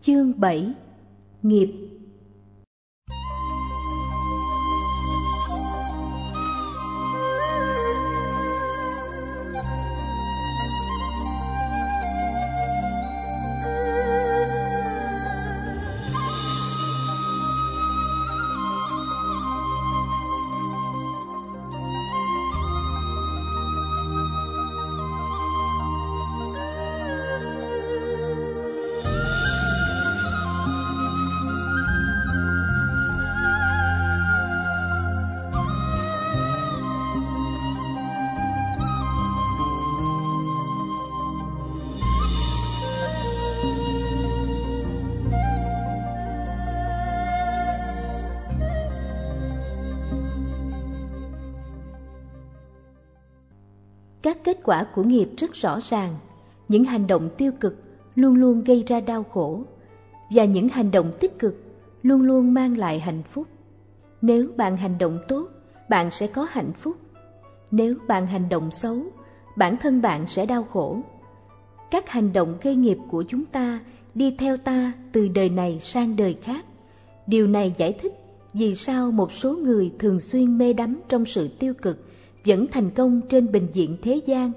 Chương 7 Nghiệp quả của nghiệp rất rõ ràng. Những hành động tiêu cực luôn luôn gây ra đau khổ và những hành động tích cực luôn luôn mang lại hạnh phúc. Nếu bạn hành động tốt, bạn sẽ có hạnh phúc. Nếu bạn hành động xấu, bản thân bạn sẽ đau khổ. Các hành động gây nghiệp của chúng ta đi theo ta từ đời này sang đời khác. Điều này giải thích vì sao một số người thường xuyên mê đắm trong sự tiêu cực vẫn thành công trên bình diện thế gian.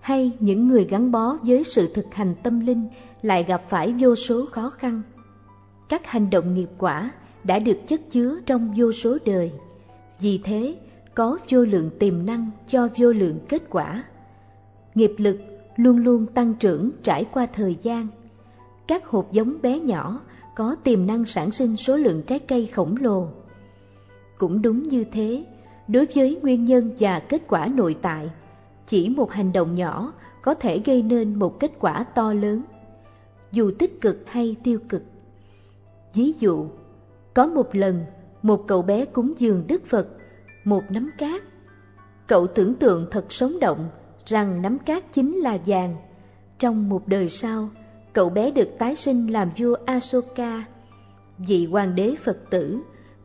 Hay những người gắn bó với sự thực hành tâm linh lại gặp phải vô số khó khăn. Các hành động nghiệp quả đã được chất chứa trong vô số đời. Vì thế, có vô lượng tiềm năng cho vô lượng kết quả. Nghiệp lực luôn luôn tăng trưởng trải qua thời gian. Các hột giống bé nhỏ có tiềm năng sản sinh số lượng trái cây khổng lồ. Cũng đúng như thế đối với nguyên nhân và kết quả nội tại, chỉ một hành động nhỏ có thể gây nên một kết quả to lớn. Dù tích cực hay tiêu cực. Ví dụ, có một lần một cậu bé cúng dường đức phật, một nắm cát. Cậu tưởng tượng thật sống động rằng nắm cát chính là vàng. Trong một đời sau, cậu bé được tái sinh làm vua asoka. Vị hoàng đế phật tử,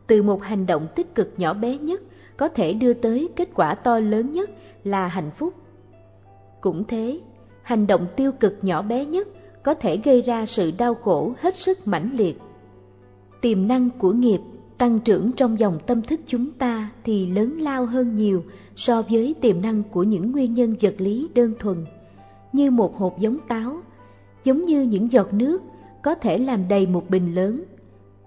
từ một hành động tích cực nhỏ bé nhất có thể đưa tới kết quả to lớn nhất là hạnh phúc. Cũng thế, hành động tiêu cực nhỏ bé nhất có thể gây ra sự đau khổ hết sức mãnh liệt. Tiềm năng của nghiệp tăng trưởng trong dòng tâm thức chúng ta thì lớn lao hơn nhiều so với tiềm năng của những nguyên nhân vật lý đơn thuần, như một hộp giống táo, giống như những giọt nước có thể làm đầy một bình lớn.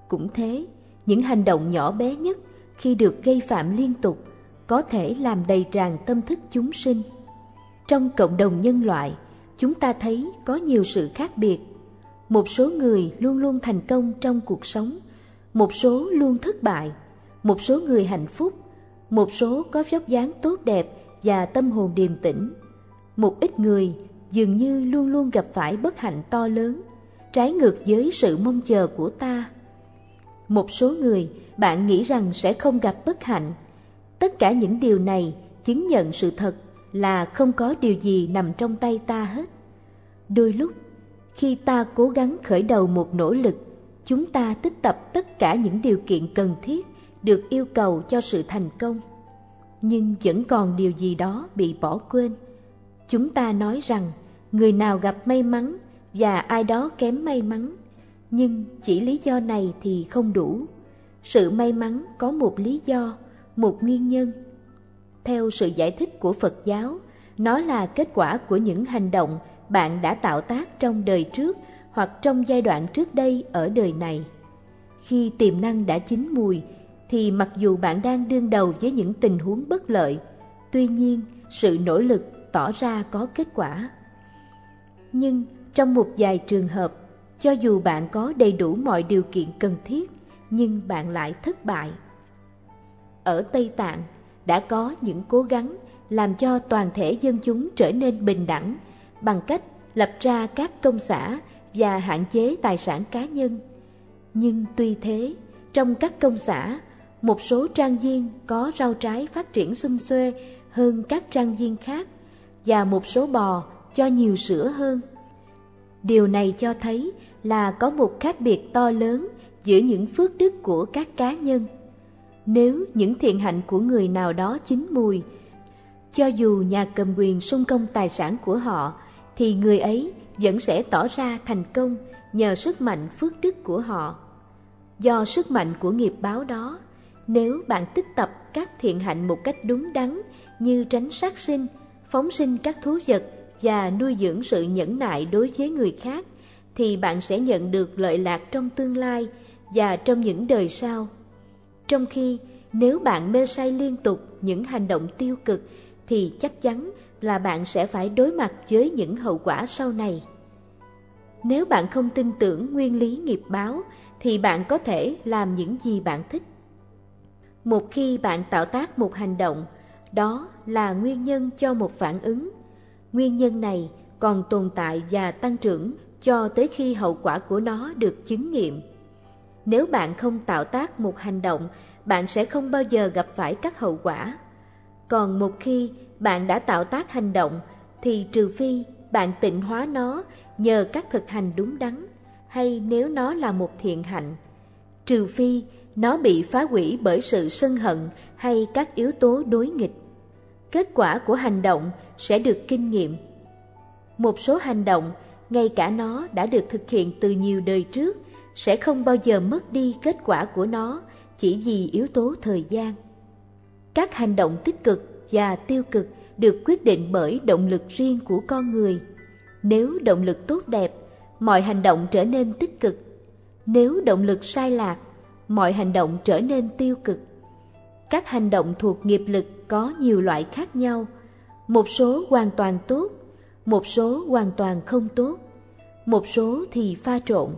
Cũng thế, những hành động nhỏ bé nhất khi được gây phạm liên tục có thể làm đầy tràn tâm thức chúng sinh. Trong cộng đồng nhân loại, chúng ta thấy có nhiều sự khác biệt. Một số người luôn luôn thành công trong cuộc sống, một số luôn thất bại, một số người hạnh phúc, một số có vóc dáng tốt đẹp và tâm hồn điềm tĩnh. Một ít người dường như luôn luôn gặp phải bất hạnh to lớn, trái ngược với sự mong chờ của ta. Một số người bạn nghĩ rằng sẽ không gặp bất hạnh. Tất cả những điều này chứng nhận sự thật là không có điều gì nằm trong tay ta hết. Đôi lúc, khi ta cố gắng khởi đầu một nỗ lực, chúng ta tích tập tất cả những điều kiện cần thiết được yêu cầu cho sự thành công. Nhưng vẫn còn điều gì đó bị bỏ quên. Chúng ta nói rằng người nào gặp may mắn và ai đó kém may mắn, nhưng chỉ lý do này thì không đủ sự may mắn có một lý do, một nguyên nhân. Theo sự giải thích của phật giáo, nó là kết quả của những hành động bạn đã tạo tác trong đời trước hoặc trong giai đoạn trước đây ở đời này. Khi tiềm năng đã chín mùi, thì mặc dù bạn đang đương đầu với những tình huống bất lợi, tuy nhiên sự nỗ lực tỏ ra có kết quả. Nhưng trong một vài trường hợp, cho dù bạn có đầy đủ mọi điều kiện cần thiết nhưng bạn lại thất bại. Ở Tây Tạng đã có những cố gắng làm cho toàn thể dân chúng trở nên bình đẳng bằng cách lập ra các công xã và hạn chế tài sản cá nhân. Nhưng tuy thế, trong các công xã, một số trang viên có rau trái phát triển xum xuê hơn các trang viên khác và một số bò cho nhiều sữa hơn. Điều này cho thấy là có một khác biệt to lớn giữa những phước đức của các cá nhân. Nếu những thiện hạnh của người nào đó chín mùi, cho dù nhà cầm quyền sung công tài sản của họ, thì người ấy vẫn sẽ tỏ ra thành công nhờ sức mạnh phước đức của họ. Do sức mạnh của nghiệp báo đó, nếu bạn tích tập các thiện hạnh một cách đúng đắn như tránh sát sinh, phóng sinh các thú vật và nuôi dưỡng sự nhẫn nại đối với người khác, thì bạn sẽ nhận được lợi lạc trong tương lai và trong những đời sau. Trong khi nếu bạn mê say liên tục những hành động tiêu cực thì chắc chắn là bạn sẽ phải đối mặt với những hậu quả sau này. Nếu bạn không tin tưởng nguyên lý nghiệp báo thì bạn có thể làm những gì bạn thích. Một khi bạn tạo tác một hành động, đó là nguyên nhân cho một phản ứng. Nguyên nhân này còn tồn tại và tăng trưởng cho tới khi hậu quả của nó được chứng nghiệm. Nếu bạn không tạo tác một hành động, bạn sẽ không bao giờ gặp phải các hậu quả. Còn một khi bạn đã tạo tác hành động, thì trừ phi bạn tịnh hóa nó nhờ các thực hành đúng đắn, hay nếu nó là một thiện hạnh, trừ phi nó bị phá hủy bởi sự sân hận hay các yếu tố đối nghịch. Kết quả của hành động sẽ được kinh nghiệm. Một số hành động, ngay cả nó đã được thực hiện từ nhiều đời trước, sẽ không bao giờ mất đi kết quả của nó chỉ vì yếu tố thời gian. Các hành động tích cực và tiêu cực được quyết định bởi động lực riêng của con người. Nếu động lực tốt đẹp, mọi hành động trở nên tích cực. Nếu động lực sai lạc, mọi hành động trở nên tiêu cực. Các hành động thuộc nghiệp lực có nhiều loại khác nhau, một số hoàn toàn tốt, một số hoàn toàn không tốt, một số thì pha trộn.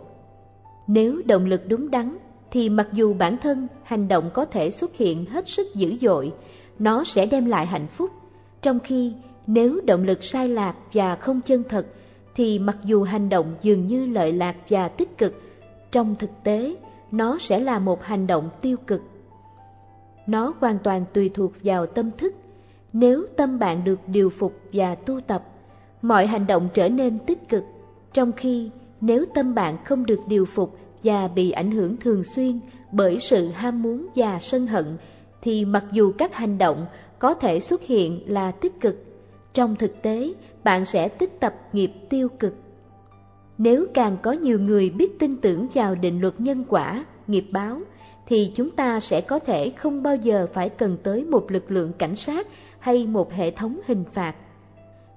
Nếu động lực đúng đắn thì mặc dù bản thân hành động có thể xuất hiện hết sức dữ dội, nó sẽ đem lại hạnh phúc. Trong khi nếu động lực sai lạc và không chân thật, thì mặc dù hành động dường như lợi lạc và tích cực, trong thực tế nó sẽ là một hành động tiêu cực. Nó hoàn toàn tùy thuộc vào tâm thức. Nếu tâm bạn được điều phục và tu tập, mọi hành động trở nên tích cực, trong khi nếu tâm bạn không được điều phục và bị ảnh hưởng thường xuyên bởi sự ham muốn và sân hận, thì mặc dù các hành động có thể xuất hiện là tích cực, trong thực tế, bạn sẽ tích tập nghiệp tiêu cực. Nếu càng có nhiều người biết tin tưởng vào định luật nhân quả, nghiệp báo, thì chúng ta sẽ có thể không bao giờ phải cần tới một lực lượng cảnh sát hay một hệ thống hình phạt.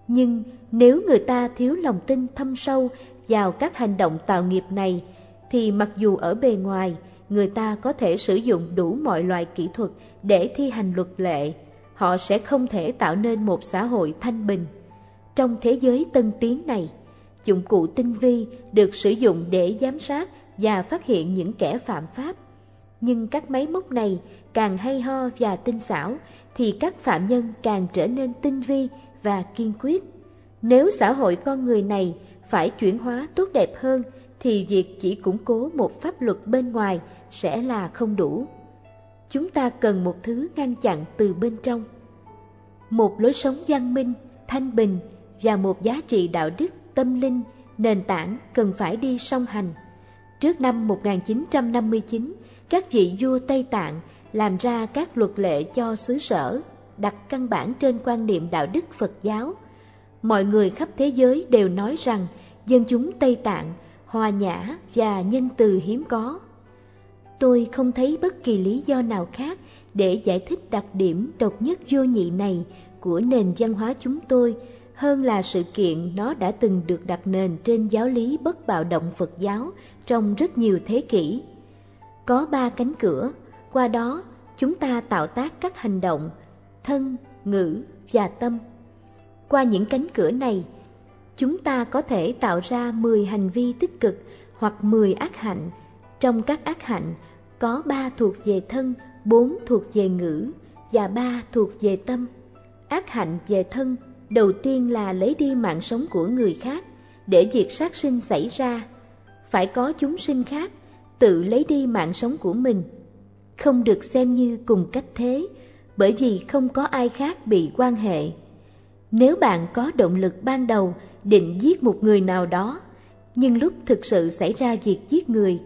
Nhưng nếu người ta thiếu lòng tin thâm sâu vào các hành động tạo nghiệp này thì mặc dù ở bề ngoài người ta có thể sử dụng đủ mọi loại kỹ thuật để thi hành luật lệ, họ sẽ không thể tạo nên một xã hội thanh bình. Trong thế giới tân tiến này, dụng cụ tinh vi được sử dụng để giám sát và phát hiện những kẻ phạm pháp. Nhưng các máy móc này càng hay ho và tinh xảo thì các phạm nhân càng trở nên tinh vi và kiên quyết. Nếu xã hội con người này phải chuyển hóa tốt đẹp hơn thì việc chỉ củng cố một pháp luật bên ngoài sẽ là không đủ. Chúng ta cần một thứ ngăn chặn từ bên trong. Một lối sống văn minh, thanh bình và một giá trị đạo đức, tâm linh, nền tảng cần phải đi song hành. Trước năm 1959, các vị vua Tây Tạng làm ra các luật lệ cho xứ sở, đặt căn bản trên quan niệm đạo đức Phật giáo. Mọi người khắp thế giới đều nói rằng dân chúng Tây Tạng hòa nhã và nhân từ hiếm có. Tôi không thấy bất kỳ lý do nào khác để giải thích đặc điểm độc nhất vô nhị này của nền văn hóa chúng tôi hơn là sự kiện nó đã từng được đặt nền trên giáo lý bất bạo động Phật giáo trong rất nhiều thế kỷ. Có ba cánh cửa, qua đó chúng ta tạo tác các hành động, thân, ngữ và tâm. Qua những cánh cửa này, chúng ta có thể tạo ra 10 hành vi tích cực hoặc 10 ác hạnh. Trong các ác hạnh, có 3 thuộc về thân, 4 thuộc về ngữ và 3 thuộc về tâm. Ác hạnh về thân đầu tiên là lấy đi mạng sống của người khác để việc sát sinh xảy ra. Phải có chúng sinh khác tự lấy đi mạng sống của mình. Không được xem như cùng cách thế, bởi vì không có ai khác bị quan hệ. Nếu bạn có động lực ban đầu định giết một người nào đó, nhưng lúc thực sự xảy ra việc giết người,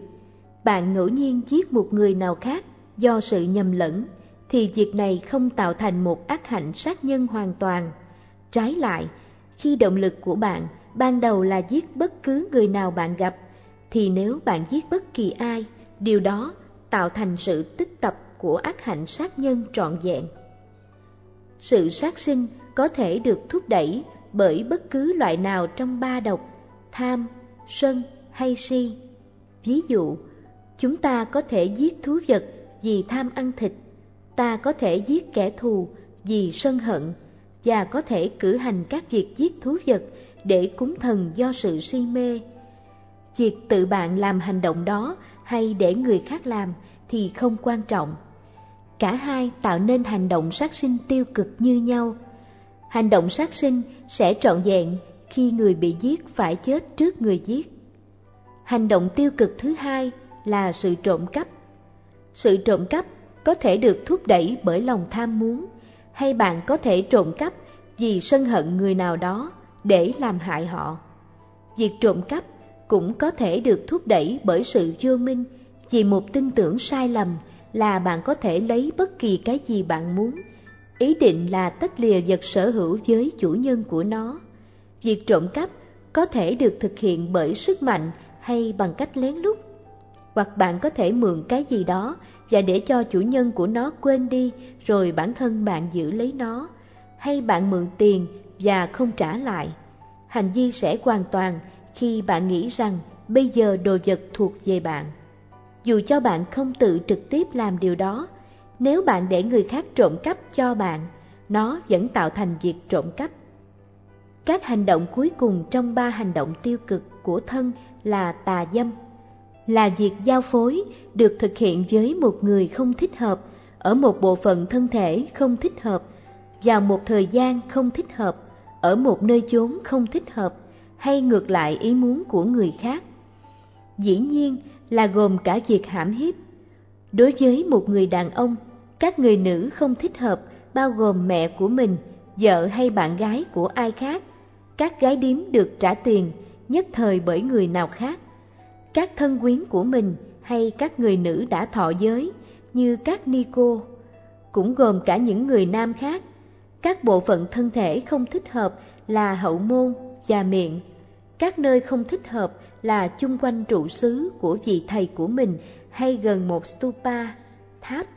bạn ngẫu nhiên giết một người nào khác do sự nhầm lẫn, thì việc này không tạo thành một ác hạnh sát nhân hoàn toàn. Trái lại, khi động lực của bạn ban đầu là giết bất cứ người nào bạn gặp, thì nếu bạn giết bất kỳ ai, điều đó tạo thành sự tích tập của ác hạnh sát nhân trọn vẹn. Sự sát sinh có thể được thúc đẩy bởi bất cứ loại nào trong ba độc, tham, sân hay si. Ví dụ, chúng ta có thể giết thú vật vì tham ăn thịt, ta có thể giết kẻ thù vì sân hận, và có thể cử hành các việc giết thú vật để cúng thần do sự si mê. Việc tự bạn làm hành động đó hay để người khác làm thì không quan trọng. Cả hai tạo nên hành động sát sinh tiêu cực như nhau. Hành động sát sinh sẽ trọn vẹn khi người bị giết phải chết trước người giết. Hành động tiêu cực thứ hai là sự trộm cắp. Sự trộm cắp có thể được thúc đẩy bởi lòng tham muốn, hay bạn có thể trộm cắp vì sân hận người nào đó để làm hại họ. Việc trộm cắp cũng có thể được thúc đẩy bởi sự vô minh vì một tin tưởng sai lầm là bạn có thể lấy bất kỳ cái gì bạn muốn. Ý định là tách lìa vật sở hữu với chủ nhân của nó. Việc trộm cắp có thể được thực hiện bởi sức mạnh hay bằng cách lén lút. Hoặc bạn có thể mượn cái gì đó và để cho chủ nhân của nó quên đi rồi bản thân bạn giữ lấy nó. Hay bạn mượn tiền và không trả lại. Hành vi sẽ hoàn toàn khi bạn nghĩ rằng bây giờ đồ vật thuộc về bạn. Dù cho bạn không tự trực tiếp làm điều đó, nếu bạn để người khác trộm cắp cho bạn, nó vẫn tạo thành việc trộm cắp. Các hành động cuối cùng trong ba hành động tiêu cực của thân là tà dâm, là việc giao phối được thực hiện với một người không thích hợp, ở một bộ phận thân thể không thích hợp, vào một thời gian không thích hợp, ở một nơi chốn không thích hợp, hay ngược lại ý muốn của người khác. Dĩ nhiên là gồm cả việc hãm hiếp. Đối với một người đàn ông, các người nữ không thích hợp bao gồm mẹ của mình, vợ hay bạn gái của ai khác. Các gái điếm được trả tiền nhất thời bởi người nào khác. Các thân quyến của mình hay các người nữ đã thọ giới như các ni cô, cũng gồm cả những người nam khác. Các bộ phận thân thể không thích hợp là hậu môn và miệng. Các nơi không thích hợp là chung quanh trụ xứ của vị thầy của mình hay gần một stupa, tháp,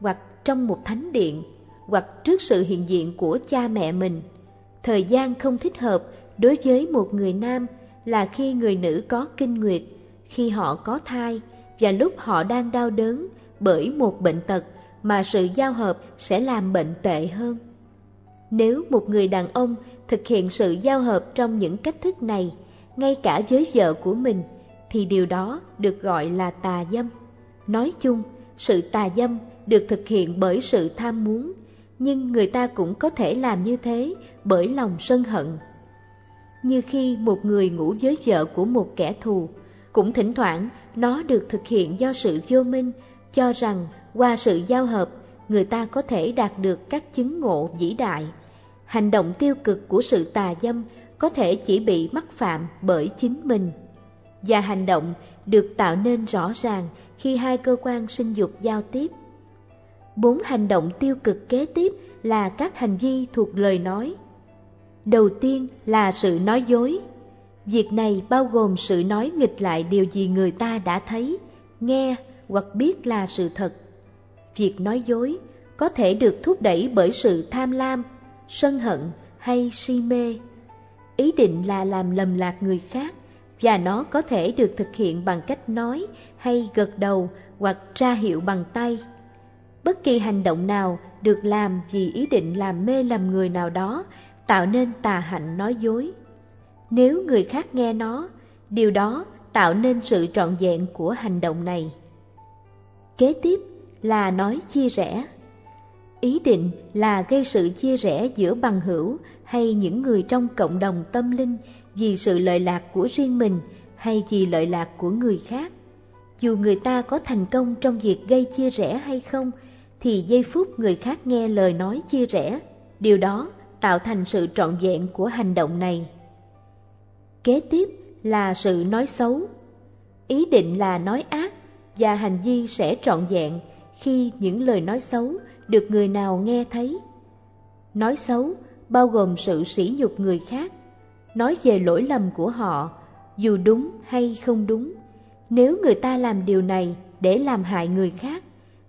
hoặc trong một thánh điện, hoặc trước sự hiện diện của cha mẹ mình. Thời gian không thích hợp đối với một người nam là khi người nữ có kinh nguyệt, khi họ có thai và lúc họ đang đau đớn bởi một bệnh tật mà sự giao hợp sẽ làm bệnh tệ hơn. Nếu một người đàn ông thực hiện sự giao hợp trong những cách thức này, ngay cả với vợ của mình, thì điều đó được gọi là tà dâm. Nói chung, sự tà dâm được thực hiện bởi sự tham muốn, nhưng người ta cũng có thể làm như thế bởi lòng sân hận. Như khi một người ngủ với vợ của một kẻ thù, cũng thỉnh thoảng nó được thực hiện do sự vô minh, cho rằng qua sự giao hợp, người ta có thể đạt được các chứng ngộ vĩ đại. Hành động tiêu cực của sự tà dâm có thể chỉ bị mắc phạm bởi chính mình. Và hành động được tạo nên rõ ràng khi hai cơ quan sinh dục giao tiếp. Bốn hành động tiêu cực kế tiếp là các hành vi thuộc lời nói. Đầu tiên là sự nói dối. Việc này bao gồm sự nói nghịch lại điều gì người ta đã thấy, nghe hoặc biết là sự thật. Việc nói dối có thể được thúc đẩy bởi sự tham lam, sân hận hay si mê ý định là làm lầm lạc người khác và nó có thể được thực hiện bằng cách nói hay gật đầu hoặc tra hiệu bằng tay. Bất kỳ hành động nào được làm vì ý định làm mê lầm người nào đó tạo nên tà hạnh nói dối. Nếu người khác nghe nó, điều đó tạo nên sự trọn vẹn của hành động này. Kế tiếp là nói chia rẽ. Ý định là gây sự chia rẽ giữa bằng hữu hay những người trong cộng đồng tâm linh vì sự lợi lạc của riêng mình hay vì lợi lạc của người khác. Dù người ta có thành công trong việc gây chia rẽ hay không, thì giây phút người khác nghe lời nói chia rẽ, điều đó tạo thành sự trọn vẹn của hành động này. Kế tiếp là sự nói xấu. Ý định là nói ác và hành vi sẽ trọn vẹn khi những lời nói xấu được người nào nghe thấy. Nói xấu bao gồm sự sỉ nhục người khác, nói về lỗi lầm của họ, dù đúng hay không đúng, Nếu người ta làm điều này để làm hại người khác,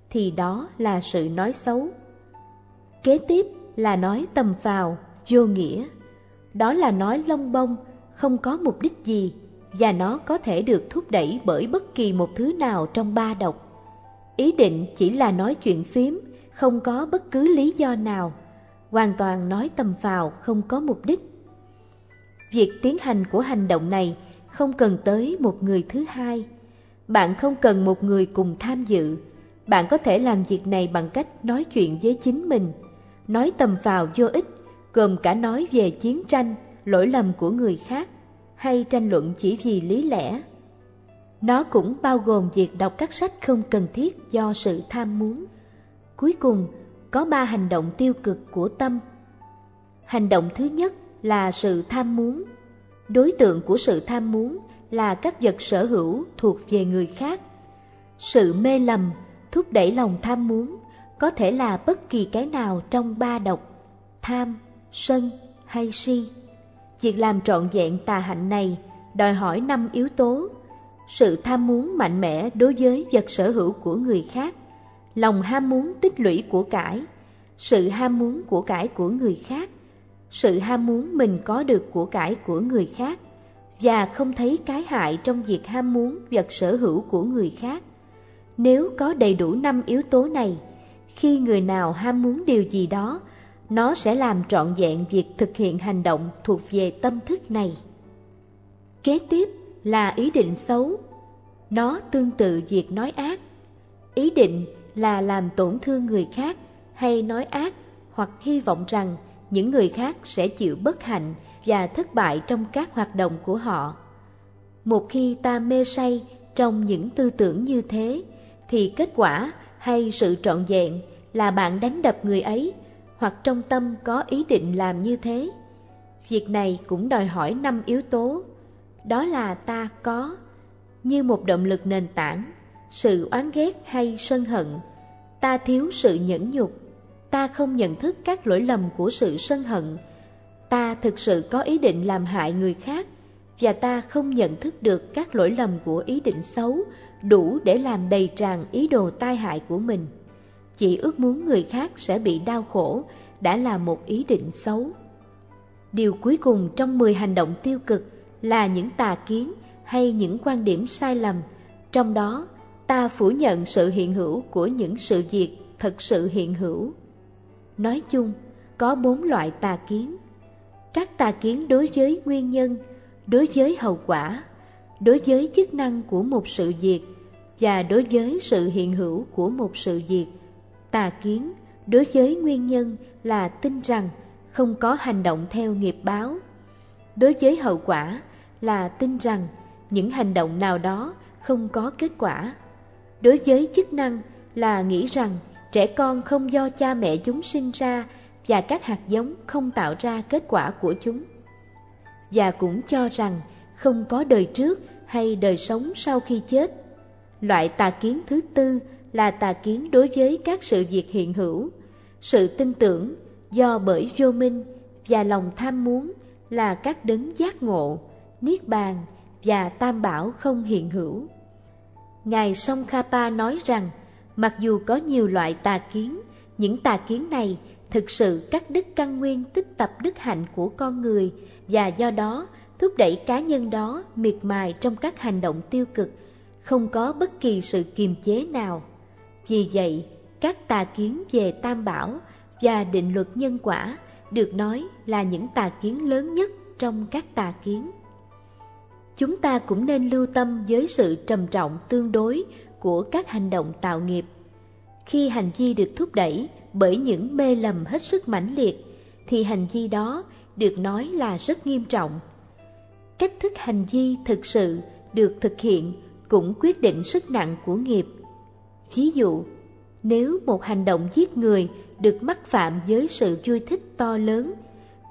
thì đó là sự nói xấu. Kế tiếp là nói tầm phào, vô nghĩa. Đó là nói lông bông, không có mục đích gì, và nó có thể được thúc đẩy bởi bất kỳ một thứ nào trong ba độc. Ý định chỉ là nói chuyện phím, không có bất cứ lý do nào, hoàn toàn nói tầm phào không có mục đích. Việc tiến hành của hành động này không cần tới một người thứ hai. Bạn không cần một người cùng tham dự. Bạn có thể làm việc này bằng cách nói chuyện với chính mình, nói tầm vào vô ích, gồm cả nói về chiến tranh, lỗi lầm của người khác, hay tranh luận chỉ vì lý lẽ. Nó cũng bao gồm việc đọc các sách không cần thiết do sự tham muốn. Cuối cùng, có ba hành động tiêu cực của tâm. Hành động thứ nhất là sự tham muốn. Đối tượng của sự tham muốn là các vật sở hữu thuộc về người khác. Sự mê lầm thúc đẩy lòng tham muốn có thể là bất kỳ cái nào trong ba độc, tham, sân hay si. Việc làm trọn vẹn tà hạnh này đòi hỏi năm yếu tố. Sự tham muốn mạnh mẽ đối với vật sở hữu của người khác, lòng ham muốn tích lũy của cải, sự ham muốn của cải của người khác, sự ham muốn mình có được của cải của người khác và không thấy cái hại trong việc ham muốn vật sở hữu của người khác. Nếu có đầy đủ năm yếu tố này, khi người nào ham muốn điều gì đó, nó sẽ làm trọn vẹn việc thực hiện hành động thuộc về tâm thức này. Kế tiếp là ý định xấu. Nó tương tự việc nói ác. Ý định là làm tổn thương người khác hay nói ác hoặc hy vọng rằng những người khác sẽ chịu bất hạnh và thất bại trong các hoạt động của họ. Một khi ta mê say trong những tư tưởng như thế, thì kết quả hay sự trọn vẹn là bạn đánh đập người ấy hoặc trong tâm có ý định làm như thế. Việc này cũng đòi hỏi năm yếu tố, đó là ta có, như một động lực nền tảng, sự oán ghét hay sân hận, ta thiếu sự nhẫn nhục, ta không nhận thức các lỗi lầm của sự sân hận, ta thực sự có ý định làm hại người khác, và ta không nhận thức được các lỗi lầm của ý định xấu đủ để làm đầy tràn ý đồ tai hại của mình. Chỉ ước muốn người khác sẽ bị đau khổ đã là một ý định xấu. Điều cuối cùng trong 10 hành động tiêu cực là những tà kiến hay những quan điểm sai lầm, trong đó ta phủ nhận sự hiện hữu của những sự việc thật sự hiện hữu. Nói chung, có bốn loại tà kiến. Các tà kiến đối với nguyên nhân, đối với hậu quả, đối với chức năng của một sự việc và đối với sự hiện hữu của một sự việc. Tà kiến đối với nguyên nhân là tin rằng không có hành động theo nghiệp báo. Đối với hậu quả là tin rằng những hành động nào đó không có kết quả. Đối với chức năng là nghĩ rằng trẻ con không do cha mẹ chúng sinh ra và các hạt giống không tạo ra kết quả của chúng. Và cũng cho rằng không có đời trước hay đời sống sau khi chết. Loại tà kiến thứ tư là tà kiến đối với các sự việc hiện hữu. Sự tin tưởng do bởi vô minh và lòng tham muốn là các đấng giác ngộ, niết bàn và tam bảo không hiện hữu. Ngài Songkhapa nói rằng, mặc dù có nhiều loại tà kiến, những tà kiến này thực sự cắt đứt căn nguyên tích tập đức hạnh của con người và do đó thúc đẩy cá nhân đó miệt mài trong các hành động tiêu cực, không có bất kỳ sự kiềm chế nào. Vì vậy, các tà kiến về tam bảo và định luật nhân quả được nói là những tà kiến lớn nhất trong các tà kiến. Chúng ta cũng nên lưu tâm với sự trầm trọng tương đối của các hành động tạo nghiệp. Khi hành vi được thúc đẩy bởi những mê lầm hết sức mãnh liệt, thì hành vi đó được nói là rất nghiêm trọng. Cách thức hành vi thực sự được thực hiện cũng quyết định sức nặng của nghiệp. Ví dụ, nếu một hành động giết người được mắc phạm với sự vui thích to lớn,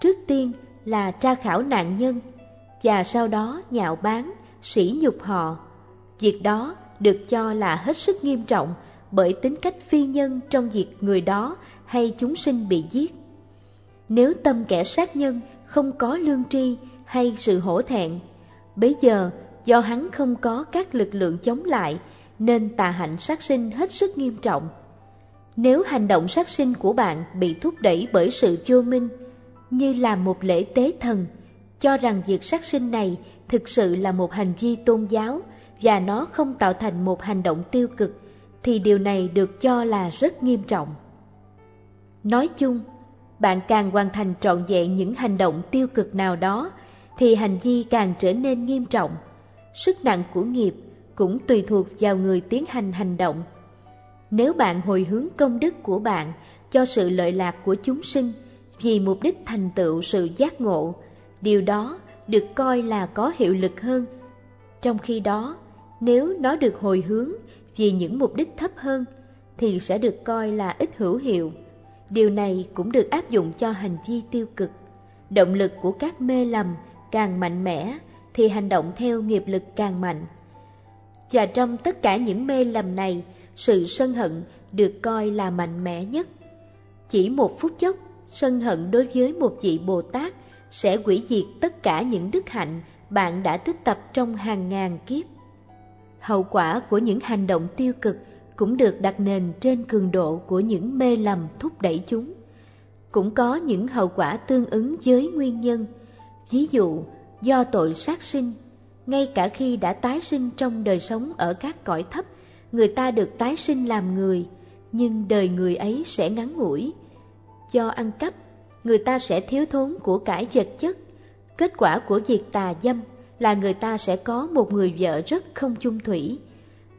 trước tiên là tra khảo nạn nhân và sau đó nhạo báng, sỉ nhục họ. Việc đó được cho là hết sức nghiêm trọng bởi tính cách phi nhân trong việc người đó hay chúng sinh bị giết. Nếu tâm kẻ sát nhân không có lương tri hay sự hổ thẹn, bấy giờ do hắn không có các lực lượng chống lại nên tà hạnh sát sinh hết sức nghiêm trọng. Nếu hành động sát sinh của bạn bị thúc đẩy bởi sự vô minh, như là một lễ tế thần, cho rằng việc sát sinh này thực sự là một hành vi tôn giáo và nó không tạo thành một hành động tiêu cực, thì điều này được cho là rất nghiêm trọng. Nói chung, bạn càng hoàn thành trọn vẹn những hành động tiêu cực nào đó, thì hành vi càng trở nên nghiêm trọng. Sức nặng của nghiệp cũng tùy thuộc vào người tiến hành hành động. Nếu bạn hồi hướng công đức của bạn cho sự lợi lạc của chúng sinh vì mục đích thành tựu sự giác ngộ, điều đó được coi là có hiệu lực hơn. Trong khi đó, nếu nó được hồi hướng vì những mục đích thấp hơn, thì sẽ được coi là ít hữu hiệu. Điều này cũng được áp dụng cho hành vi tiêu cực. Động lực của các mê lầm càng mạnh mẽ, thì hành động theo nghiệp lực càng mạnh. Và trong tất cả những mê lầm này, sự sân hận được coi là mạnh mẽ nhất. Chỉ một phút chốc, sân hận đối với một vị Bồ Tát sẽ hủy diệt tất cả những đức hạnh bạn đã tích tập trong hàng ngàn kiếp. Hậu quả của những hành động tiêu cực cũng được đặt nền trên cường độ của những mê lầm thúc đẩy chúng. Cũng có những hậu quả tương ứng với nguyên nhân, ví dụ do tội sát sinh. Ngay cả khi đã tái sinh trong đời sống ở các cõi thấp, người ta được tái sinh làm người, nhưng đời người ấy sẽ ngắn ngủi. Do ăn cắp, người ta sẽ thiếu thốn của cải vật chất. Kết quả của việc tà dâm là người ta sẽ có một người vợ rất không chung thủy.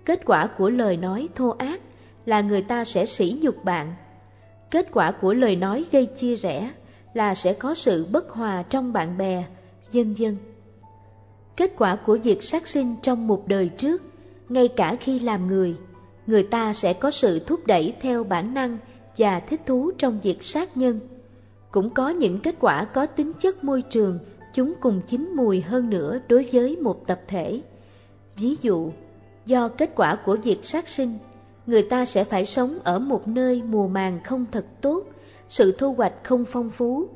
Kết quả của lời nói thô ác là người ta sẽ sỉ nhục bạn. Kết quả của lời nói gây chia rẽ là sẽ có sự bất hòa trong bạn bè, dân dân. Kết quả của việc sát sinh trong một đời trước, ngay cả khi làm người, người ta sẽ có sự thúc đẩy theo bản năng và thích thú trong việc sát nhân. Cũng có những kết quả có tính chất môi trường, chúng cùng chín mùi hơn nữa đối với một tập thể. Ví dụ, do kết quả của việc sát sinh, người ta sẽ phải sống ở một nơi mùa màng không thật tốt, sự thu hoạch không phong phú,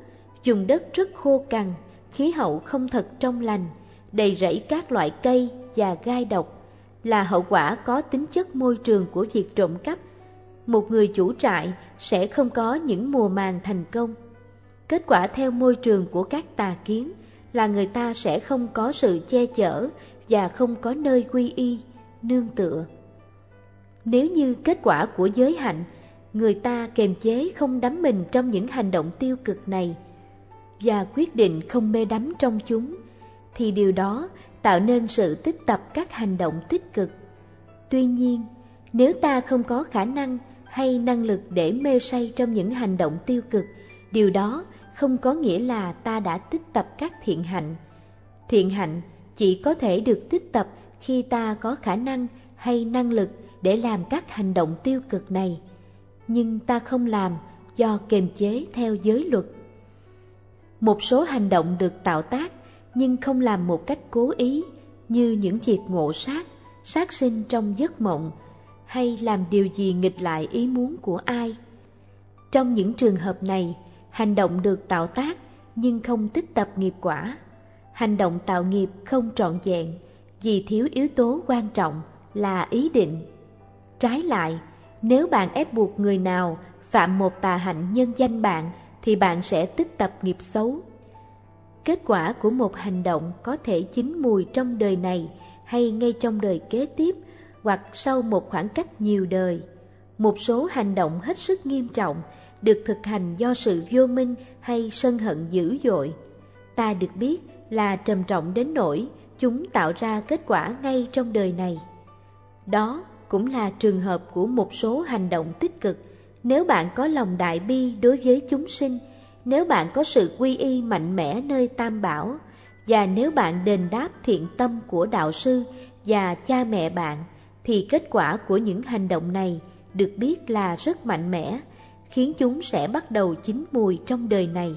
dùng đất rất khô cằn, khí hậu không thật trong lành, đầy rẫy các loại cây và gai độc, là hậu quả có tính chất môi trường của việc trộm cắp. Một người chủ trại sẽ không có những mùa màng thành công. Kết quả theo môi trường của các tà kiến là người ta sẽ không có sự che chở và không có nơi quy y, nương tựa. Nếu như kết quả của giới hạnh, người ta kềm chế không đắm mình trong những hành động tiêu cực này và quyết định không mê đắm trong chúng, thì điều đó tạo nên sự tích tập các hành động tích cực. Tuy nhiên, nếu ta không có khả năng hay năng lực để mê say trong những hành động tiêu cực, điều đó không có nghĩa là ta đã tích tập các thiện hạnh. Thiện hạnh chỉ có thể được tích tập khi ta có khả năng hay năng lực để làm các hành động tiêu cực này, nhưng ta không làm do kềm chế theo giới luật. Một số hành động được tạo tác nhưng không làm một cách cố ý như những việc ngộ sát, sát sinh trong giấc mộng hay làm điều gì nghịch lại ý muốn của ai. Trong những trường hợp này, hành động được tạo tác nhưng không tích tập nghiệp quả. Hành động tạo nghiệp không trọn vẹn vì thiếu yếu tố quan trọng là ý định. Trái lại, nếu bạn ép buộc người nào phạm một tà hạnh nhân danh bạn thì bạn sẽ tích tập nghiệp xấu. Kết quả của một hành động có thể chín mùi trong đời này hay ngay trong đời kế tiếp hoặc sau một khoảng cách nhiều đời. Một số hành động hết sức nghiêm trọng được thực hành do sự vô minh hay sân hận dữ dội. Ta được biết là trầm trọng đến nỗi chúng tạo ra kết quả ngay trong đời này. Đó cũng là trường hợp của một số hành động tích cực. Nếu bạn có lòng đại bi đối với chúng sinh, nếu bạn có sự quy y mạnh mẽ nơi tam bảo, và nếu bạn đền đáp thiện tâm của đạo sư và cha mẹ bạn, thì kết quả của những hành động này được biết là rất mạnh mẽ, khiến chúng sẽ bắt đầu chín mùi trong đời này.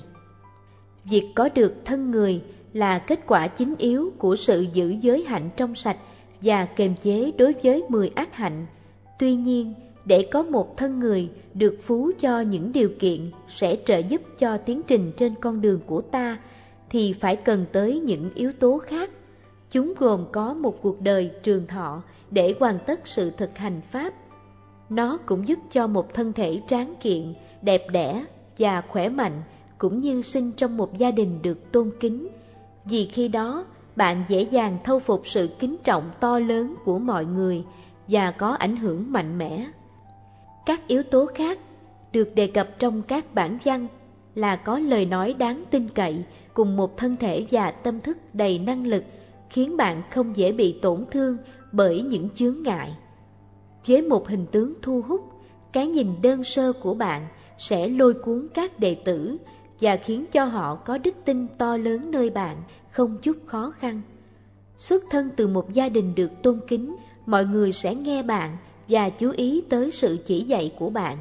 Việc có được thân người là kết quả chính yếu của sự giữ giới hạnh trong sạch và kềm chế đối với mười ác hạnh. Tuy nhiên, để có một thân người được phú cho những điều kiện sẽ trợ giúp cho tiến trình trên con đường của ta thì phải cần tới những yếu tố khác. Chúng gồm có một cuộc đời trường thọ để hoàn tất sự thực hành Pháp. Nó cũng giúp cho một thân thể tráng kiện, đẹp đẽ và khỏe mạnh cũng như sinh trong một gia đình được tôn kính. Vì khi đó, bạn dễ dàng thâu phục sự kính trọng to lớn của mọi người và có ảnh hưởng mạnh mẽ. Các yếu tố khác được đề cập trong các bản văn là có lời nói đáng tin cậy cùng một thân thể và tâm thức đầy năng lực khiến bạn không dễ bị tổn thương bởi những chướng ngại. Với một hình tướng thu hút, cái nhìn đơn sơ của bạn sẽ lôi cuốn các đệ tử và khiến cho họ có đức tin to lớn nơi bạn, không chút khó khăn. Xuất thân từ một gia đình được tôn kính, mọi người sẽ nghe bạn và chú ý tới sự chỉ dạy của bạn.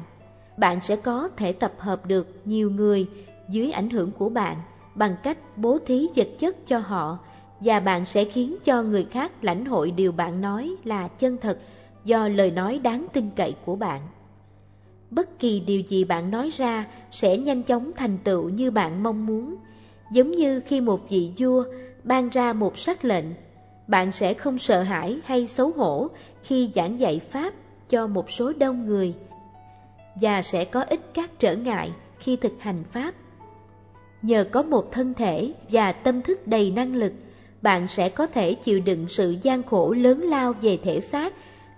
Bạn sẽ có thể tập hợp được nhiều người dưới ảnh hưởng của bạn bằng cách bố thí vật chất cho họ và bạn sẽ khiến cho người khác lãnh hội điều bạn nói là chân thật do lời nói đáng tin cậy của bạn. Bất kỳ điều gì bạn nói ra sẽ nhanh chóng thành tựu như bạn mong muốn, giống như khi một vị vua ban ra một sắc lệnh, bạn sẽ không sợ hãi hay xấu hổ khi giảng dạy Pháp cho một số đông người, và sẽ có ít các trở ngại khi thực hành Pháp. Nhờ có một thân thể và tâm thức đầy năng lực, bạn sẽ có thể chịu đựng sự gian khổ lớn lao về thể xác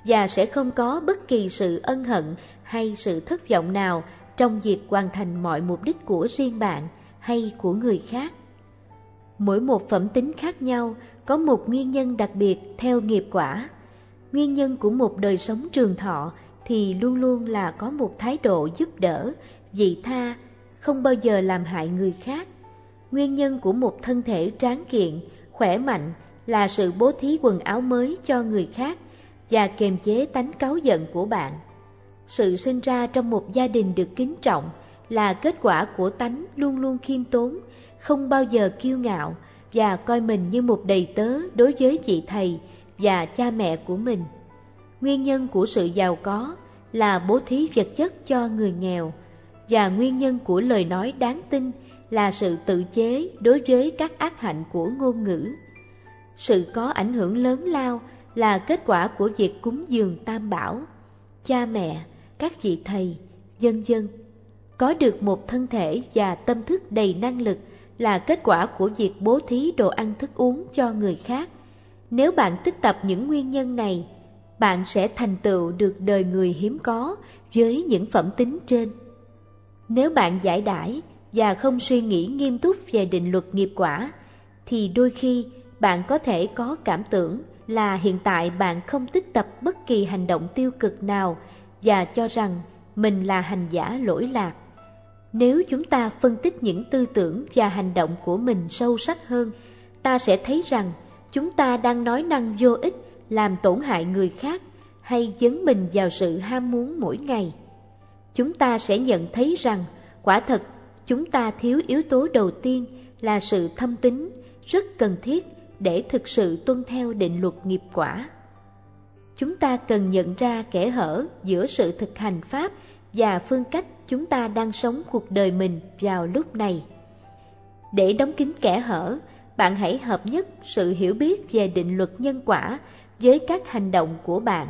và sẽ không có bất kỳ sự ân hận hay sự thất vọng nào trong việc hoàn thành mọi mục đích của riêng bạn hay của người khác. Mỗi một phẩm tính khác nhau có một nguyên nhân đặc biệt theo nghiệp quả. Nguyên nhân của một đời sống trường thọ thì luôn luôn là có một thái độ giúp đỡ, vị tha, không bao giờ làm hại người khác. Nguyên nhân của một thân thể tráng kiện, khỏe mạnh là sự bố thí quần áo mới cho người khác và kiềm chế tánh cáu giận của bạn. Sự sinh ra trong một gia đình được kính trọng là kết quả của tánh luôn luôn khiêm tốn, không bao giờ kiêu ngạo và coi mình như một đầy tớ đối với vị thầy và cha mẹ của mình. Nguyên nhân của sự giàu có là bố thí vật chất cho người nghèo và nguyên nhân của lời nói đáng tin là sự tự chế đối với các ác hạnh của ngôn ngữ. Sự có ảnh hưởng lớn lao là kết quả của việc cúng dường tam bảo, cha mẹ, các vị thầy, dân dân. Có được một thân thể và tâm thức đầy năng lực là kết quả của việc bố thí đồ ăn thức uống cho người khác. Nếu bạn tích tập những nguyên nhân này, bạn sẽ thành tựu được đời người hiếm có với những phẩm tính trên. Nếu bạn giải đãi và không suy nghĩ nghiêm túc về định luật nghiệp quả, thì đôi khi bạn có thể có cảm tưởng là hiện tại bạn không tích tập bất kỳ hành động tiêu cực nào và cho rằng mình là hành giả lỗi lạc. Nếu chúng ta phân tích những tư tưởng và hành động của mình sâu sắc hơn, ta sẽ thấy rằng chúng ta đang nói năng vô ích làm tổn hại người khác hay dấn mình vào sự ham muốn mỗi ngày. Chúng ta sẽ nhận thấy rằng quả thật chúng ta thiếu yếu tố đầu tiên là sự thâm tín rất cần thiết để thực sự tuân theo định luật nghiệp quả. Chúng ta cần nhận ra kẻ hở giữa sự thực hành Pháp và phương cách chúng ta đang sống cuộc đời mình vào lúc này. Để đóng kín kẻ hở, bạn hãy hợp nhất sự hiểu biết về định luật nhân quả với các hành động của bạn.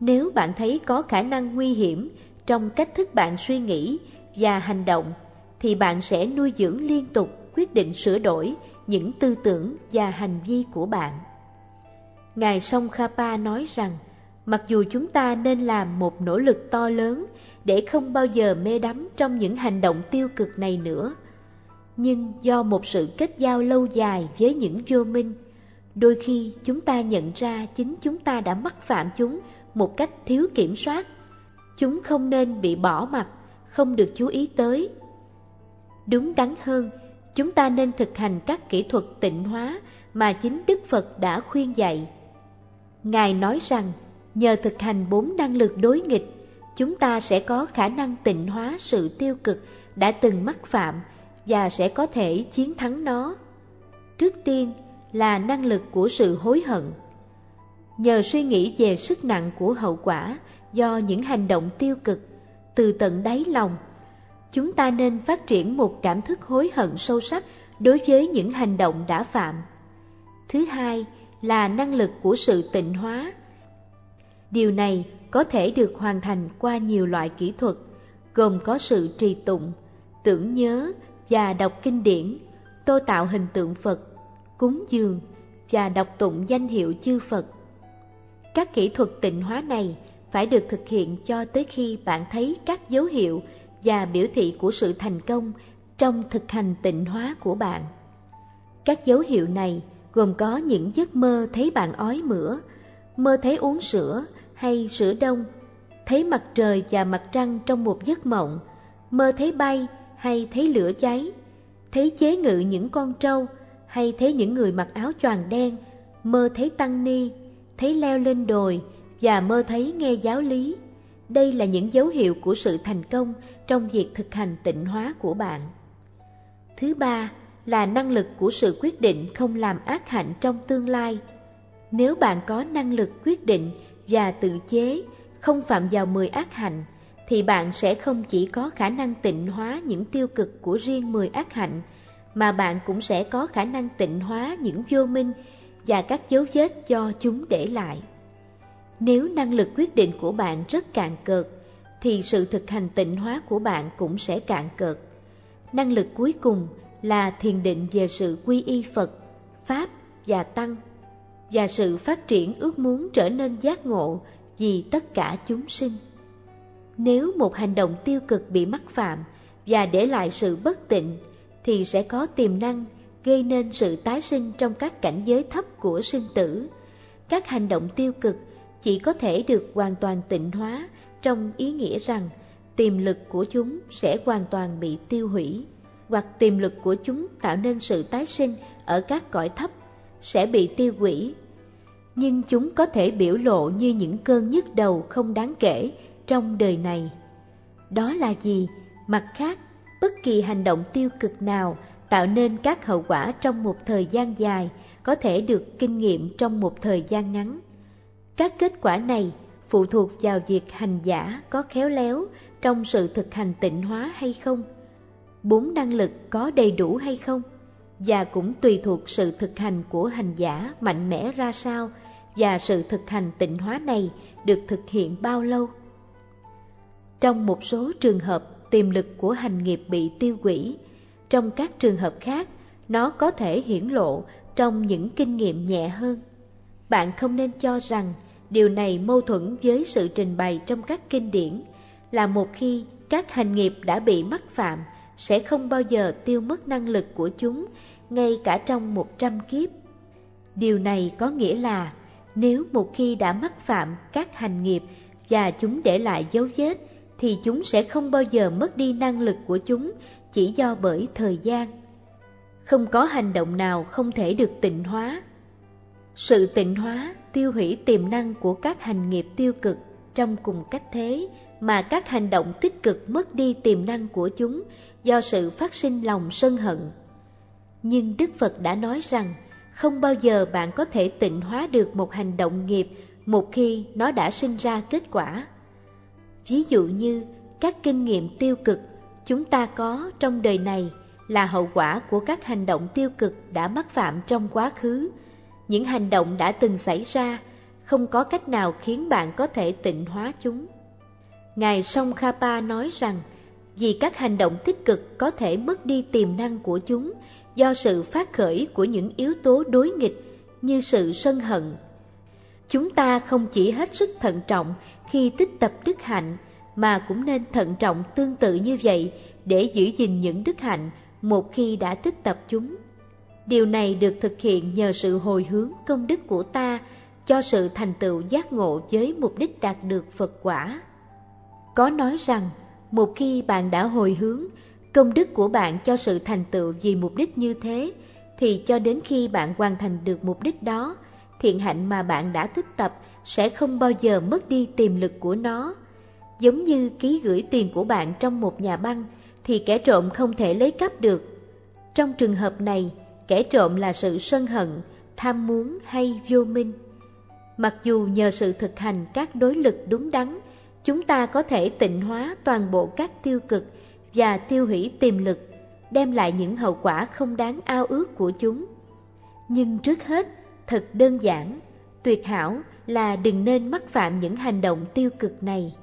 Nếu bạn thấy có khả năng nguy hiểm trong cách thức bạn suy nghĩ và hành động, thì bạn sẽ nuôi dưỡng liên tục quyết định sửa đổi những tư tưởng và hành vi của bạn. Ngài Song Khapa nói rằng, mặc dù chúng ta nên làm một nỗ lực to lớn để không bao giờ mê đắm trong những hành động tiêu cực này nữa, nhưng do một sự kết giao lâu dài với những vô minh, đôi khi chúng ta nhận ra chính chúng ta đã mắc phạm chúng một cách thiếu kiểm soát. Chúng không nên bị bỏ mặt, không được chú ý tới. Đúng đắn hơn, chúng ta nên thực hành các kỹ thuật tịnh hóa mà chính Đức Phật đã khuyên dạy. Ngài nói rằng, nhờ thực hành bốn năng lực đối nghịch, chúng ta sẽ có khả năng tịnh hóa sự tiêu cực đã từng mắc phạm và sẽ có thể chiến thắng nó. Trước tiên là năng lực của sự hối hận. Nhờ suy nghĩ về sức nặng của hậu quả do những hành động tiêu cực từ tận đáy lòng chúng ta nên phát triển một cảm thức hối hận sâu sắc đối với những hành động đã phạm. Thứ hai là năng lực của sự tịnh hóa. Điều này có thể được hoàn thành qua nhiều loại kỹ thuật, gồm có sự trì tụng, tưởng nhớ và đọc kinh điển, tô tạo hình tượng Phật, cúng dường và đọc tụng danh hiệu chư Phật. Các kỹ thuật tịnh hóa này phải được thực hiện cho tới khi bạn thấy các dấu hiệu và biểu thị của sự thành công trong thực hành tịnh hóa của bạn. Các dấu hiệu này gồm có những giấc mơ thấy bạn ói mửa, mơ thấy uống sữa hay sữa đông, thấy mặt trời và mặt trăng trong một giấc mộng, mơ thấy bay hay thấy lửa cháy, thấy chế ngự những con trâu hay thấy những người mặc áo choàng đen, mơ thấy tăng ni, thấy leo lên đồi và mơ thấy nghe giáo lý. Đây là những dấu hiệu của sự thành công trong việc thực hành tịnh hóa của bạn. Thứ ba là năng lực của sự quyết định không làm ác hạnh trong tương lai. Nếu bạn có năng lực quyết định và tự chế không phạm vào mười ác hạnh, thì bạn sẽ không chỉ có khả năng tịnh hóa những tiêu cực của riêng mười ác hạnh, mà bạn cũng sẽ có khả năng tịnh hóa những vô minh và các dấu vết do chúng để lại. Nếu năng lực quyết định của bạn rất cạn cợt, thì sự thực hành tịnh hóa của bạn cũng sẽ cạn cợt. Năng lực cuối cùng là thiền định về sự quy y Phật, Pháp và Tăng, và sự phát triển ước muốn trở nên giác ngộ vì tất cả chúng sinh. Nếu một hành động tiêu cực bị mắc phạm và để lại sự bất tịnh, thì sẽ có tiềm năng gây nên sự tái sinh trong các cảnh giới thấp của sinh tử. Các hành động tiêu cực chỉ có thể được hoàn toàn tịnh hóa trong ý nghĩa rằng tiềm lực của chúng sẽ hoàn toàn bị tiêu hủy, hoặc tiềm lực của chúng tạo nên sự tái sinh ở các cõi thấp sẽ bị tiêu hủy. Nhưng chúng có thể biểu lộ như những cơn nhức đầu không đáng kể trong đời này. Đó là gì? Mặt khác, bất kỳ hành động tiêu cực nào tạo nên các hậu quả trong một thời gian dài có thể được kinh nghiệm trong một thời gian ngắn. Các kết quả này phụ thuộc vào việc hành giả có khéo léo trong sự thực hành tịnh hóa hay không, bốn năng lực có đầy đủ hay không, và cũng tùy thuộc sự thực hành của hành giả mạnh mẽ ra sao và sự thực hành tịnh hóa này được thực hiện bao lâu. Trong một số trường hợp, tiềm lực của hành nghiệp bị tiêu hủy, trong các trường hợp khác, nó có thể hiển lộ trong những kinh nghiệm nhẹ hơn. Bạn không nên cho rằng điều này mâu thuẫn với sự trình bày trong các kinh điển là một khi các hành nghiệp đã bị mắc phạm, sẽ không bao giờ tiêu mất năng lực của chúng, ngay cả trong một trăm kiếp. Điều này có nghĩa là, nếu một khi đã mắc phạm các hành nghiệp và chúng để lại dấu vết, thì chúng sẽ không bao giờ mất đi năng lực của chúng chỉ do bởi thời gian. Không có hành động nào không thể được tịnh hóa. Sự tịnh hóa, tiêu hủy tiềm năng của các hành nghiệp tiêu cực trong cùng cách thế mà các hành động tích cực mất đi tiềm năng của chúng do sự phát sinh lòng sân hận. Nhưng Đức Phật đã nói rằng, không bao giờ bạn có thể tịnh hóa được một hành động nghiệp một khi nó đã sinh ra kết quả. Ví dụ như các kinh nghiệm tiêu cực chúng ta có trong đời này là hậu quả của các hành động tiêu cực đã mắc phạm trong quá khứ. Những hành động đã từng xảy ra, không có cách nào khiến bạn có thể tịnh hóa chúng. Ngài Song Khapa nói rằng, vì các hành động tích cực có thể mất đi tiềm năng của chúng do sự phát khởi của những yếu tố đối nghịch như sự sân hận. Chúng ta không chỉ hết sức thận trọng khi tích tập đức hạnh, mà cũng nên thận trọng tương tự như vậy để giữ gìn những đức hạnh một khi đã tích tập chúng. Điều này được thực hiện nhờ sự hồi hướng công đức của ta cho sự thành tựu giác ngộ với mục đích đạt được Phật quả. Có nói rằng, một khi bạn đã hồi hướng, công đức của bạn cho sự thành tựu vì mục đích như thế, thì cho đến khi bạn hoàn thành được mục đích đó, thiện hạnh mà bạn đã tích tập sẽ không bao giờ mất đi tiềm lực của nó. Giống như ký gửi tiền của bạn trong một nhà băng, thì kẻ trộm không thể lấy cắp được. Trong trường hợp này, kẻ trộm là sự sân hận, tham muốn hay vô minh. Mặc dù nhờ sự thực hành các đối lực đúng đắn, chúng ta có thể tịnh hóa toàn bộ các tiêu cực và tiêu hủy tiềm lực, đem lại những hậu quả không đáng ao ước của chúng. Nhưng trước hết, thật đơn giản, tuyệt hảo là đừng nên mắc phạm những hành động tiêu cực này.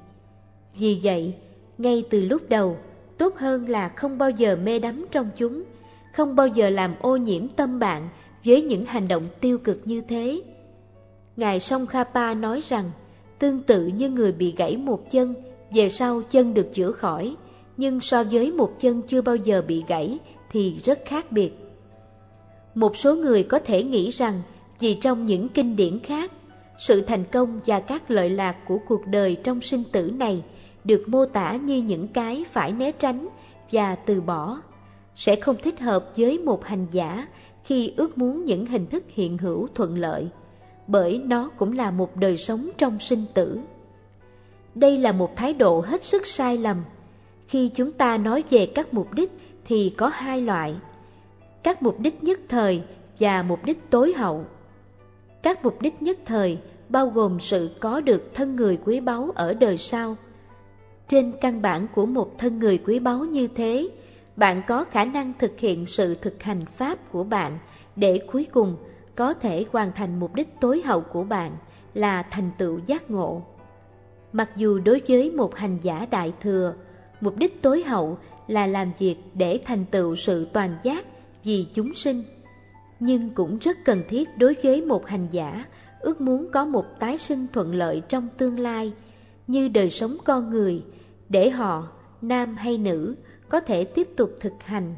Vì vậy, ngay từ lúc đầu, tốt hơn là không bao giờ mê đắm trong chúng, không bao giờ làm ô nhiễm tâm bạn với những hành động tiêu cực như thế. Ngài Song Khapa nói rằng, tương tự như người bị gãy một chân, về sau chân được chữa khỏi, nhưng so với một chân chưa bao giờ bị gãy thì rất khác biệt. Một số người có thể nghĩ rằng vì trong những kinh điển khác, sự thành công và các lợi lạc của cuộc đời trong sinh tử này được mô tả như những cái phải né tránh và từ bỏ, sẽ không thích hợp với một hành giả khi ước muốn những hình thức hiện hữu thuận lợi, bởi nó cũng là một đời sống trong sinh tử. Đây là một thái độ hết sức sai lầm. Khi chúng ta nói về các mục đích thì có hai loại, các mục đích nhất thời và mục đích tối hậu. Các mục đích nhất thời bao gồm sự có được thân người quý báu ở đời sau. Trên căn bản của một thân người quý báu như thế, bạn có khả năng thực hiện sự thực hành pháp của bạn để cuối cùng có thể hoàn thành mục đích tối hậu của bạn là thành tựu giác ngộ. Mặc dù đối với một hành giả đại thừa, mục đích tối hậu là làm việc để thành tựu sự toàn giác vì chúng sinh, nhưng cũng rất cần thiết đối với một hành giả ước muốn có một tái sinh thuận lợi trong tương lai, như đời sống con người, để họ, nam hay nữ, có thể tiếp tục thực hành.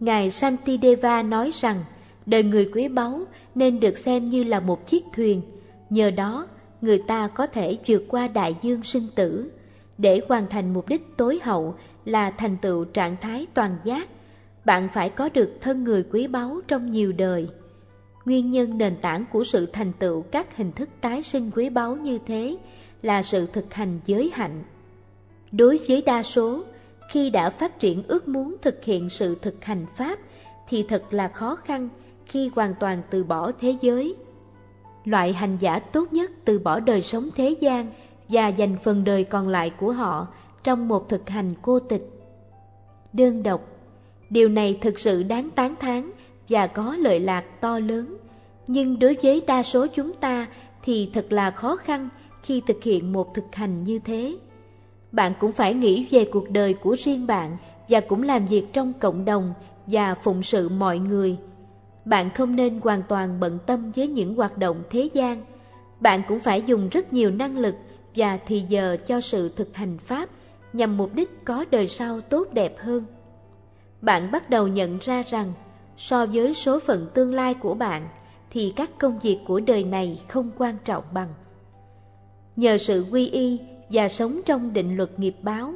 Ngài Santideva nói rằng, đời người quý báu nên được xem như là một chiếc thuyền, nhờ đó người ta có thể vượt qua đại dương sinh tử, để hoàn thành mục đích tối hậu là thành tựu trạng thái toàn giác. Bạn phải có được thân người quý báu trong nhiều đời. Nguyên nhân nền tảng của sự thành tựu các hình thức tái sinh quý báu như thế là sự thực hành giới hạnh. Đối với đa số, khi đã phát triển ước muốn thực hiện sự thực hành Pháp thì thật là khó khăn khi hoàn toàn từ bỏ thế giới. Loại hành giả tốt nhất từ bỏ đời sống thế gian và dành phần đời còn lại của họ trong một thực hành cô tịch. Đơn độc, điều này thực sự đáng tán thán và có lợi lạc to lớn, nhưng đối với đa số chúng ta thì thật là khó khăn khi thực hiện một thực hành như thế. Bạn cũng phải nghĩ về cuộc đời của riêng bạn và cũng làm việc trong cộng đồng và phụng sự mọi người. Bạn không nên hoàn toàn bận tâm với những hoạt động thế gian. Bạn cũng phải dùng rất nhiều năng lực và thì giờ cho sự thực hành Pháp nhằm mục đích có đời sau tốt đẹp hơn. Bạn bắt đầu nhận ra rằng, so với số phận tương lai của bạn, thì các công việc của đời này không quan trọng bằng. Nhờ sự quy y và sống trong định luật nghiệp báo,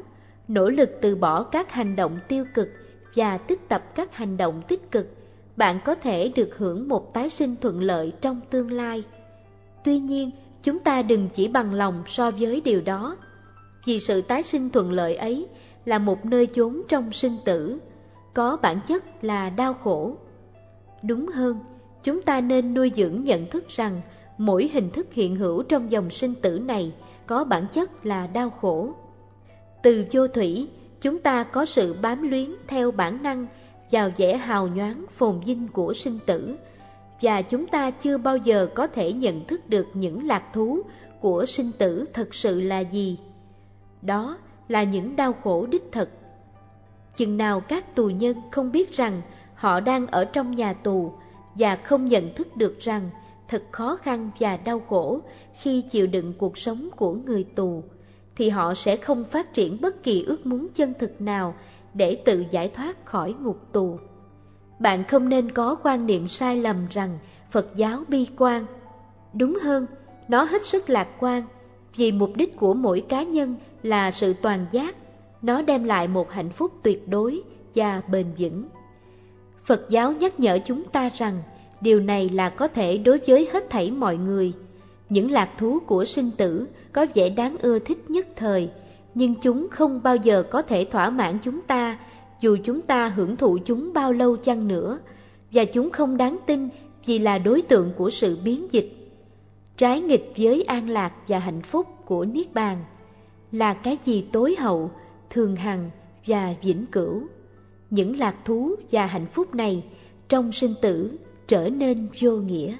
nỗ lực từ bỏ các hành động tiêu cực và tích tập các hành động tích cực, bạn có thể được hưởng một tái sinh thuận lợi trong tương lai. Tuy nhiên, chúng ta đừng chỉ bằng lòng so với điều đó, vì sự tái sinh thuận lợi ấy là một nơi chốn trong sinh tử, có bản chất là đau khổ. Đúng hơn, chúng ta nên nuôi dưỡng nhận thức rằng mỗi hình thức hiện hữu trong dòng sinh tử này có bản chất là đau khổ. Từ vô thủy, chúng ta có sự bám luyến theo bản năng vào vẻ hào nhoáng phồn vinh của sinh tử, và chúng ta chưa bao giờ có thể nhận thức được những lạc thú của sinh tử thật sự là gì. Đó là những đau khổ đích thực. Chừng nào các tù nhân không biết rằng họ đang ở trong nhà tù và không nhận thức được rằng thật khó khăn và đau khổ khi chịu đựng cuộc sống của người tù, thì họ sẽ không phát triển bất kỳ ước muốn chân thực nào để tự giải thoát khỏi ngục tù. Bạn không nên có quan niệm sai lầm rằng Phật giáo bi quan. Đúng hơn, nó hết sức lạc quan, vì mục đích của mỗi cá nhân là sự toàn giác, nó đem lại một hạnh phúc tuyệt đối và bền vững. Phật giáo nhắc nhở chúng ta rằng điều này là có thể đối với hết thảy mọi người. Những lạc thú của sinh tử có vẻ đáng ưa thích nhất thời, nhưng chúng không bao giờ có thể thỏa mãn chúng ta, dù chúng ta hưởng thụ chúng bao lâu chăng nữa, và chúng không đáng tin vì là đối tượng của sự biến dịch. Trái nghịch với an lạc và hạnh phúc của Niết Bàn là cái gì tối hậu, thường hằng và vĩnh cửu. Những lạc thú và hạnh phúc này trong sinh tử trở nên vô nghĩa.